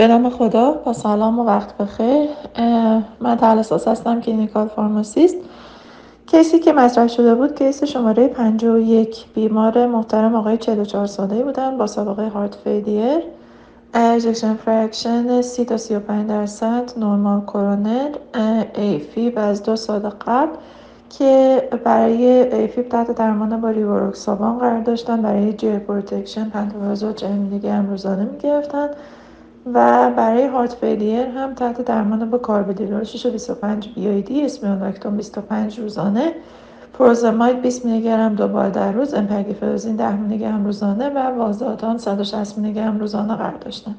به نام خدا با سلام و وقت بخیر. من تحلساس هستم clinical pharmacist. case ی که مطرح شده بود case شماره 51 بیمار محترم آقای 44 ساله بودن با سابقه heart failure ejection fraction 30 تا 35 درصد normal coronary AFib از دو سال قبل که برای AFib تحت درمان با ریواروکسابان قرار داشتن برای GI protection پنتوپرازول 40 میلی گرم می‌گرفتن. و برای heart failure هم تحت درمان با کارودیلول 625 بی آی دی اسمیوناکتون 25 روزانه فوروزماید 20 میلی گرم دو بار در روز امپاگلیفلوزین 10 میلی گرم روزانه و والزارتان 160 میلی گرم روزانه قرار داشتن.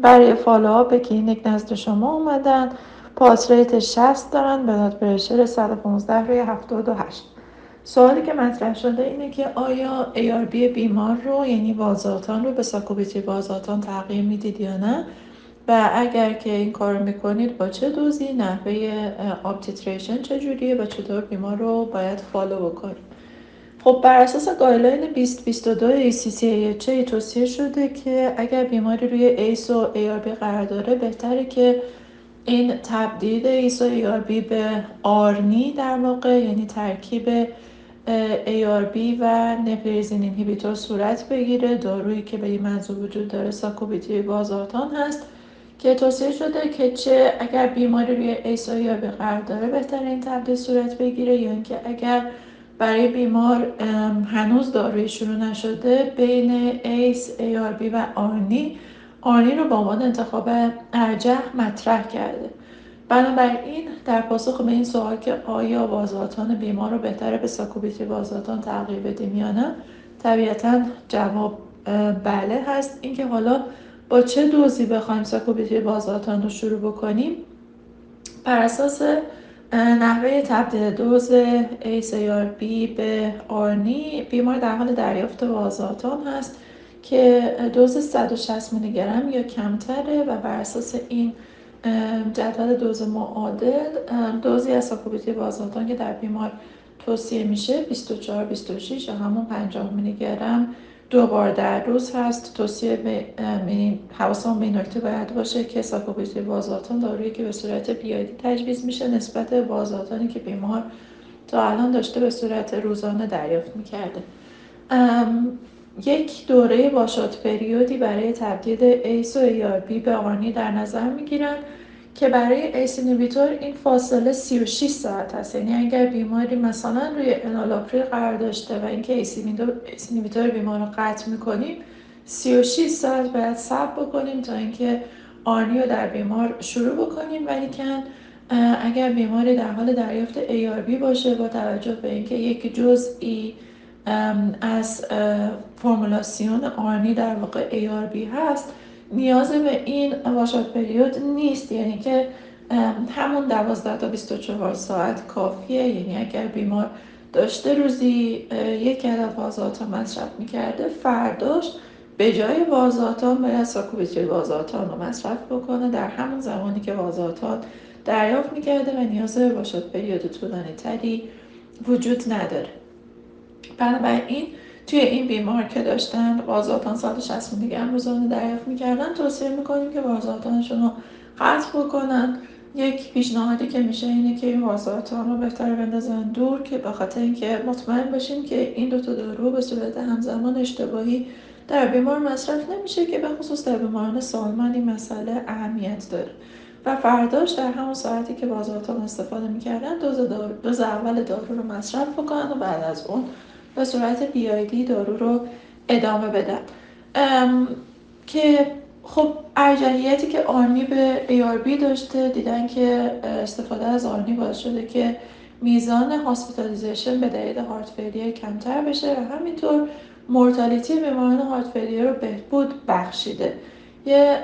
برای follow-up کلینیک نزد شما اومدن. pulse rate 60 دارن blood pressure 115 روی 78 سوالی که مطرح شده اینه که آیا ARB بیمار رو یعنی والزارتان رو به ساکوبیتریل والزارتان تغییر می‌دید یا نه؟ و اگر که این کار می‌کنید با چه دوزی؟ نحوه up-titration چجوریه؟ و چطور بیمار رو باید follow بکنید خب بر اساس guideline 2022 ACC/AHA توصیه شده که اگر بیماری روی ACE و ARB قرار داره بهتره که این تبدیل ACE و ARB به ARNI در واقع یعنی ترکیب ARB و neprilysin inhibitor صورت بگیره. دارویی که به این منظور وجود داره ساکوبیتریل والزارتان هست که توصیه شده که چه اگر بیماری روی ACE یا ARB قرار داره بهتر این تبدیل صورت بگیره یا اینکه اگر برای بیمار هنوز داروی شروع نشده بین ACE، ARB و ARNI. ARNI رو به عنوان انتخاب ارجح مطرح کرده. بنابراین در پاسخ به این سوال که آیا والزارتان بیمار رو بهتره به ساکوبیتریل والزارتان تغییر بدیم یا نه طبیعتا جواب بله هست. اینکه حالا با چه دوزی بخوایم ساکوبیتی بازاتان رو شروع بکنیم؟ بر اساس نحوه تبدیل دوز ACRB به آرنی بیمار در حال دریافت بازاتان هست که دوز 160 میلی گرم یا کمتره و بر اساس این جدول دوز معادل دوزی از ساکوبیتی بازاتان که در بیمار توصیه میشه 24 26 یا همون 50 میلی گرم دو بار در روز هست. توصیه به حواسمون به این نکته باید باشه که ساکوبیتی بازاتان دارویی که به صورت بیادی تجویز میشه نسبت بازاتانی که بیمار تا الان داشته به صورت روزانه دریافت می‌کرده. یک دوره باشات پریودی برای تبدیل ایس و بی به آرنی در نظر می‌گیرن که برای ACE این فاصله 36 ساعت هست یعنی اگر بیماری مثلا روی انالاپریل قرار داشته و اینکه ACE inhibitor بیمار رو قطع می‌کنیم 36 ساعت باید صبر بکنیم تا اینکه ARNI رو در بیمار شروع بکنیم. ولی کن اگر بیماری در حال دریافت ARB باشه با توجه به اینکه یک جزئی از فرمولاسیون ARNI در واقع ARB هست. نیاز به این واشات پریود نیست یعنی که همون 12 تا 24 ساعت کافیه. یعنی اگر بیمار داشته روزی یک عدد وازاتان مصرف می‌کرده فرداش به جای وازاتان باید ساکوبیتری وازاتان رو مصرف بکنه. در همون زمانی که وازاتان دریافت می‌کرده و نیاز به واشات پریود طولانی تری وجود نداره. بنابراین توی این بیمار که داشتن وازاتان 160 میلی گرم روزانه دریافت می‌کردن توصیه می‌کنیم که وازاتانشون رو قطع بکنن. یک پیشنهادی که میشه اینه که این وازاتان رو بهتر بندازن دور که به خاطر اینکه مطمئن باشیم که این دو تا دارو به صورت همزمان اشتباهی در بیمار مصرف نمیشه که به خصوص در بیماران سالمن این مسئله اهمیت داره. و فرداش در همون ساعتی که وازاتان استفاده می‌کردن دوز, دوز اول دارو رو مصرف بکنن و بعد از اون به صورت BID دارو رو ادامه بدن. که خب ارجحیتی که ARNI به ARB داشته دیدن که استفاده از ARNI باعث شده که میزان hospitalization به دلیل heart failure کمتر بشه و همینطور mortality بیماران heart failure رو بهبود بخشیده. یه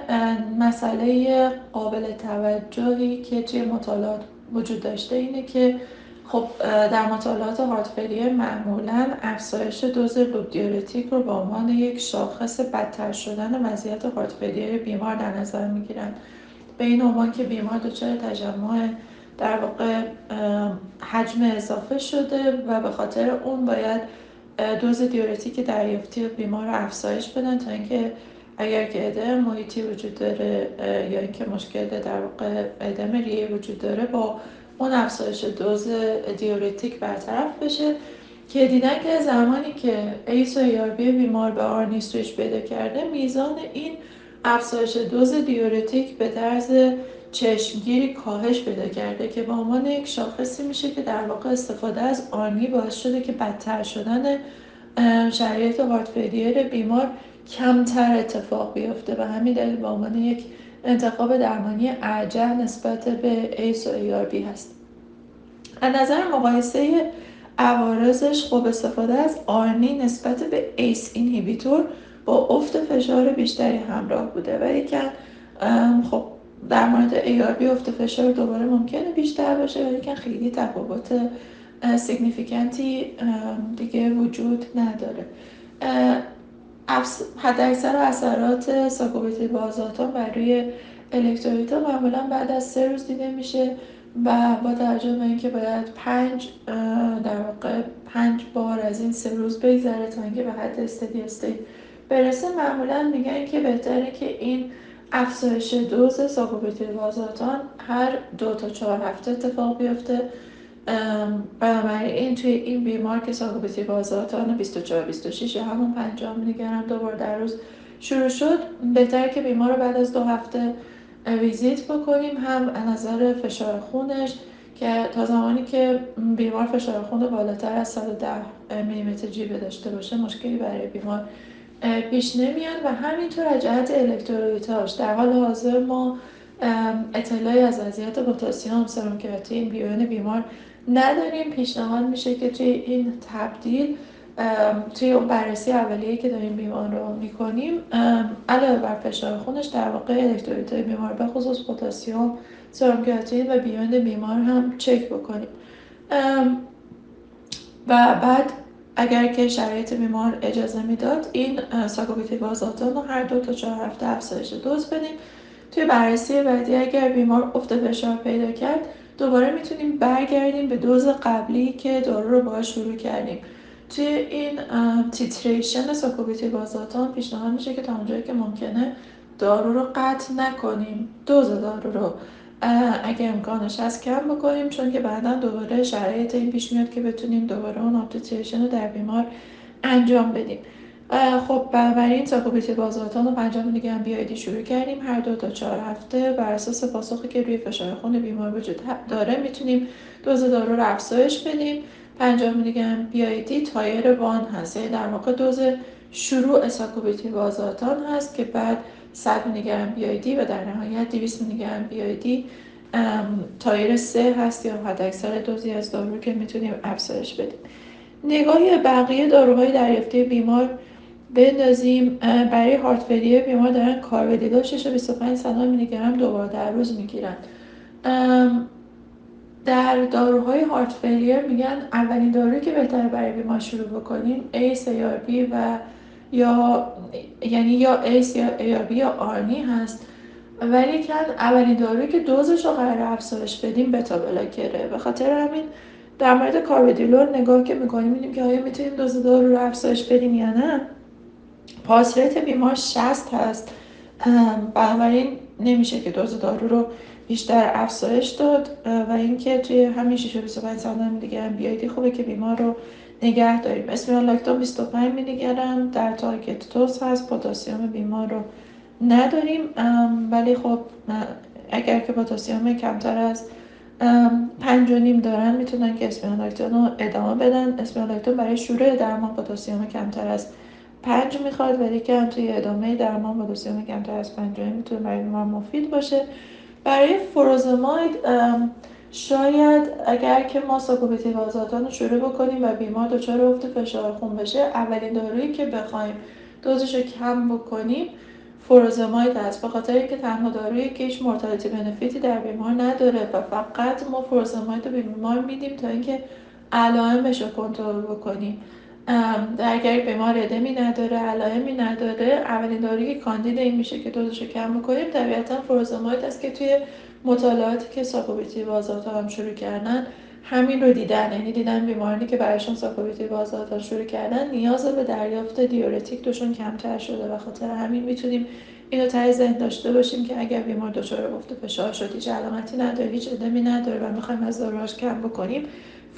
مسئله قابل توجهی که توی مطالعات وجود داشته اینه که خب در مطالعات هارت فیلیر معمولا افزایش دوز لوب دیورتیک رو به عنوان یک شاخص بدتر شدن وضعیت هارت فیلیر بیمار در نظر می‌گیرن به این عنوان که بیمار دچار تجمع در واقع حجم اضافه شده و به خاطر اون باید دوز دیورتیک دریافتی بیمار رو افزایش بدن تا اینکه اگر که ادم محیطی وجود داره یا اینکه مشکل در واقع ادم ریه وجود داره با اون افزایش دوز دیورتیک برطرف بشه که دیدن که زمانی که ACE و بیمار به ARNI switch پیدا کرده میزان این افزایش دوز دیورتیک به طرز چشمگیری کاهش پیدا کرده که به عنوان یک شاخصی میشه که در واقع استفاده از ARNI باعث شده که بدتر شدن شرایط heart بیمار کمتر اتفاق بیفته. و همین دلیل به عنوان یک انتخاب درمانی ارجح نسبت به ACE و ARB هست. از نظر مقایسه عوارضش خب استفاده از ARNI نسبت به ACE inhibitor با افت فشار بیشتری همراه بوده. ولی که خب در مورد ARB افت فشار دوباره ممکنه بیشتر باشه ولی که خیلی تفاوت significant ی دیگه وجود نداره. حد اکثر اثرات ساکوبیتریل والسارتان بر روی الکترولیت معمولا بعد از سه روز دیده میشه و با توجه به اینکه باید پنج در واقع پنج بار از این سه روز بگذره تا اینکه به حد steady state برسه معمولا میگن که بهتره که این افزایش دوز ساکوبیتریل والسارتان هر دو تا چهار هفته اتفاق بیفته. بنابراین توی این بیمار که ساکوبیتی بازاتان 24 26 یا همون 50 میلی گرم دوبار در روز شروع شد. بهتر که بیمار رو بعد از دو هفته ویزیت بکنیم. هم نظر فشار خونش که تا زمانی که بیمار فشار خون بالاتر از 110 میلیمتر جیبه داشته باشه مشکلی برای بیمار پیش نمیاد. و همینطور از جهت الکترولیتاش. در حال حاضر ما اطلاعی از وضعیت پتاسیم سرم کراتین بیوین بیمار نداریم. پیشنهاد میشه که توی این تبدیل توی اون بررسی اولیه که داریم بیمار رو می‌کنیم علاوه بر فشار خونش در واقع الکترولیت بیمار به خصوص پتاسیم سرم و بیوند بیمار هم چک بکنیم. و بعد اگر که شرایط بیمار اجازه می‌داد این ساکوبیتی بازاتان رو هر دو تا چهار هفته افزایش دوز بدیم. توی بررسی بعدی اگر بیمار افت فشار پیدا کرد دوباره می‌تونیم برگردیم به دوز قبلی که دارو رو باهاش شروع کردیم. توی این titration ساکوبیتریل والسارتان پیشنهاد میشه که تا اونجایی که ممکنه دارو رو قطع نکنیم. دوز دارو رو. اگه امکانش هست کم بکنیم چون که بعدا دوباره شرایط این پیش میاد که بتونیم دوباره اون up-titration رو در بیمار انجام بدیم. خب بنابراین ساکوبیتریل والسارتان رو 50 میلی گرم BID شروع کردیم. هر دو تا چهار هفته بر اساس پاسخی که روی فشار خون بیمار وجود داره می‌تونیم دوز دارو رو افزایش بدیم. 50 میلی گرم BID tier one هست. یعنی در واقع دوز شروع ساکوبیتریل والسارتان هست که بعد 100 میلی گرم BID و در نهایت 200 میلی گرم BID tier سه هست یا حد اکثر دوزی از دارو که می‌تونیم افزایش بدیم. نگاهی بقیه داروهای دریافتی بیمار بندازیم. برای هارت فیلیر بیمار دارن کاربدیدول 6 25 سنال میلی گرم دوبار در روز می‌گیرن. در داروهای هارت فیلیر میگن اولین دارویی که بهتره برای بیمار شروع بکنیم ACRB و یا یعنی یا ACE یا ARB یا آرنی هست. ولی کن اولین دارویی که دوزش رو قرار افزایش بدیم بتا بلاکره. به خاطر همین در مورد کاربدیلول نگاه که می‌کنیم میدیم که آیا می‌تونیم دوز دارو رو افزایش بدیم یا نه؟ پاس بیمار 60 هست. بنابراین نمیشه که دوز دارو رو بیشتر افزایش داد و اینکه توی همین 6 25 سالم دیگه هم بیایدی خوبه که بیمار رو نگه داریم. اسمیال لاکتون 25 میلی گرم در تارگت توز هست. پتاسیم بیمار رو نداریم. ولی خب اگر که پتاسیم کمتر از پنج و نیم دارن می‌تونن که اسپینالاکتون رو ادامه بدن. اسپینالاکتون برای شروع درمان پتاسیم کمتر از پنج می‌خواد ولی که هم توی ادامه درمان پتاسیم کمتر از پنج می‌تونه برای بیمار مفید باشه. برای فروزماید شاید اگر که ما بازاتان رو شروع بکنیم و بیمار دچار افت فشار خون بشه اولین دارویی که بخوایم دوزش رو کم بکنیم فروزماید هست به خاطر اینکه تنها دارویی که هیچ مرتبطی بنفیتی در بیمار نداره و فقط ما فروزماید رو به بیمار میدیم تا اینکه علائمش رو کنترل بکنیم. اگر بیمار ادمی نداره علائمی نداره اولین دارویی که کاندید این میشه که دوزش رو کم بکنیم طبیعتا فروزماید است که توی مطالعاتی که ساکوبیتی بازات هم شروع کردن همین رو دیدن. یعنی دیدن بیمارانی که برایشون ساکوبیتی بازدادان شروع کردن نیاز به دریافت دیورتیک دوشون کمتر شده و خاطر همین می‌تونیم اینو ته ذهن داشته باشیم که اگر بیمار دچار افت فشار شد هیچ علامتی نداره هیچ ادمی نداره و می‌خوایم از داروهاش کم بکنیم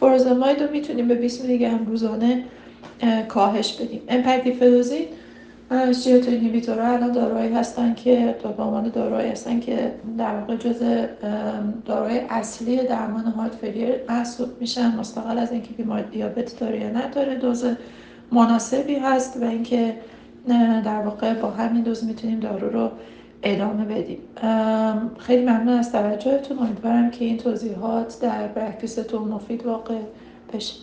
فوروزماید رو می‌تونیم به 20 میلی گرم روزانه کاهش بدیم. امپاگلیفلوزین SGLT2 inhibitor ها الان داروهایی هستن که به عنوان داروهایی هستن که در واقع جز داروهای اصلی درمان heart failure محسوب میشن. مستقل از اینکه بیمار دیابت داره یا نداره دوز مناسبی هست و اینکه در واقع با همین دوز می‌تونیم دارو رو ادامه بدیم. خیلی ممنون از توجهتون. امیدوارم که این توضیحات در پرکتیستون مفید واقع بشه.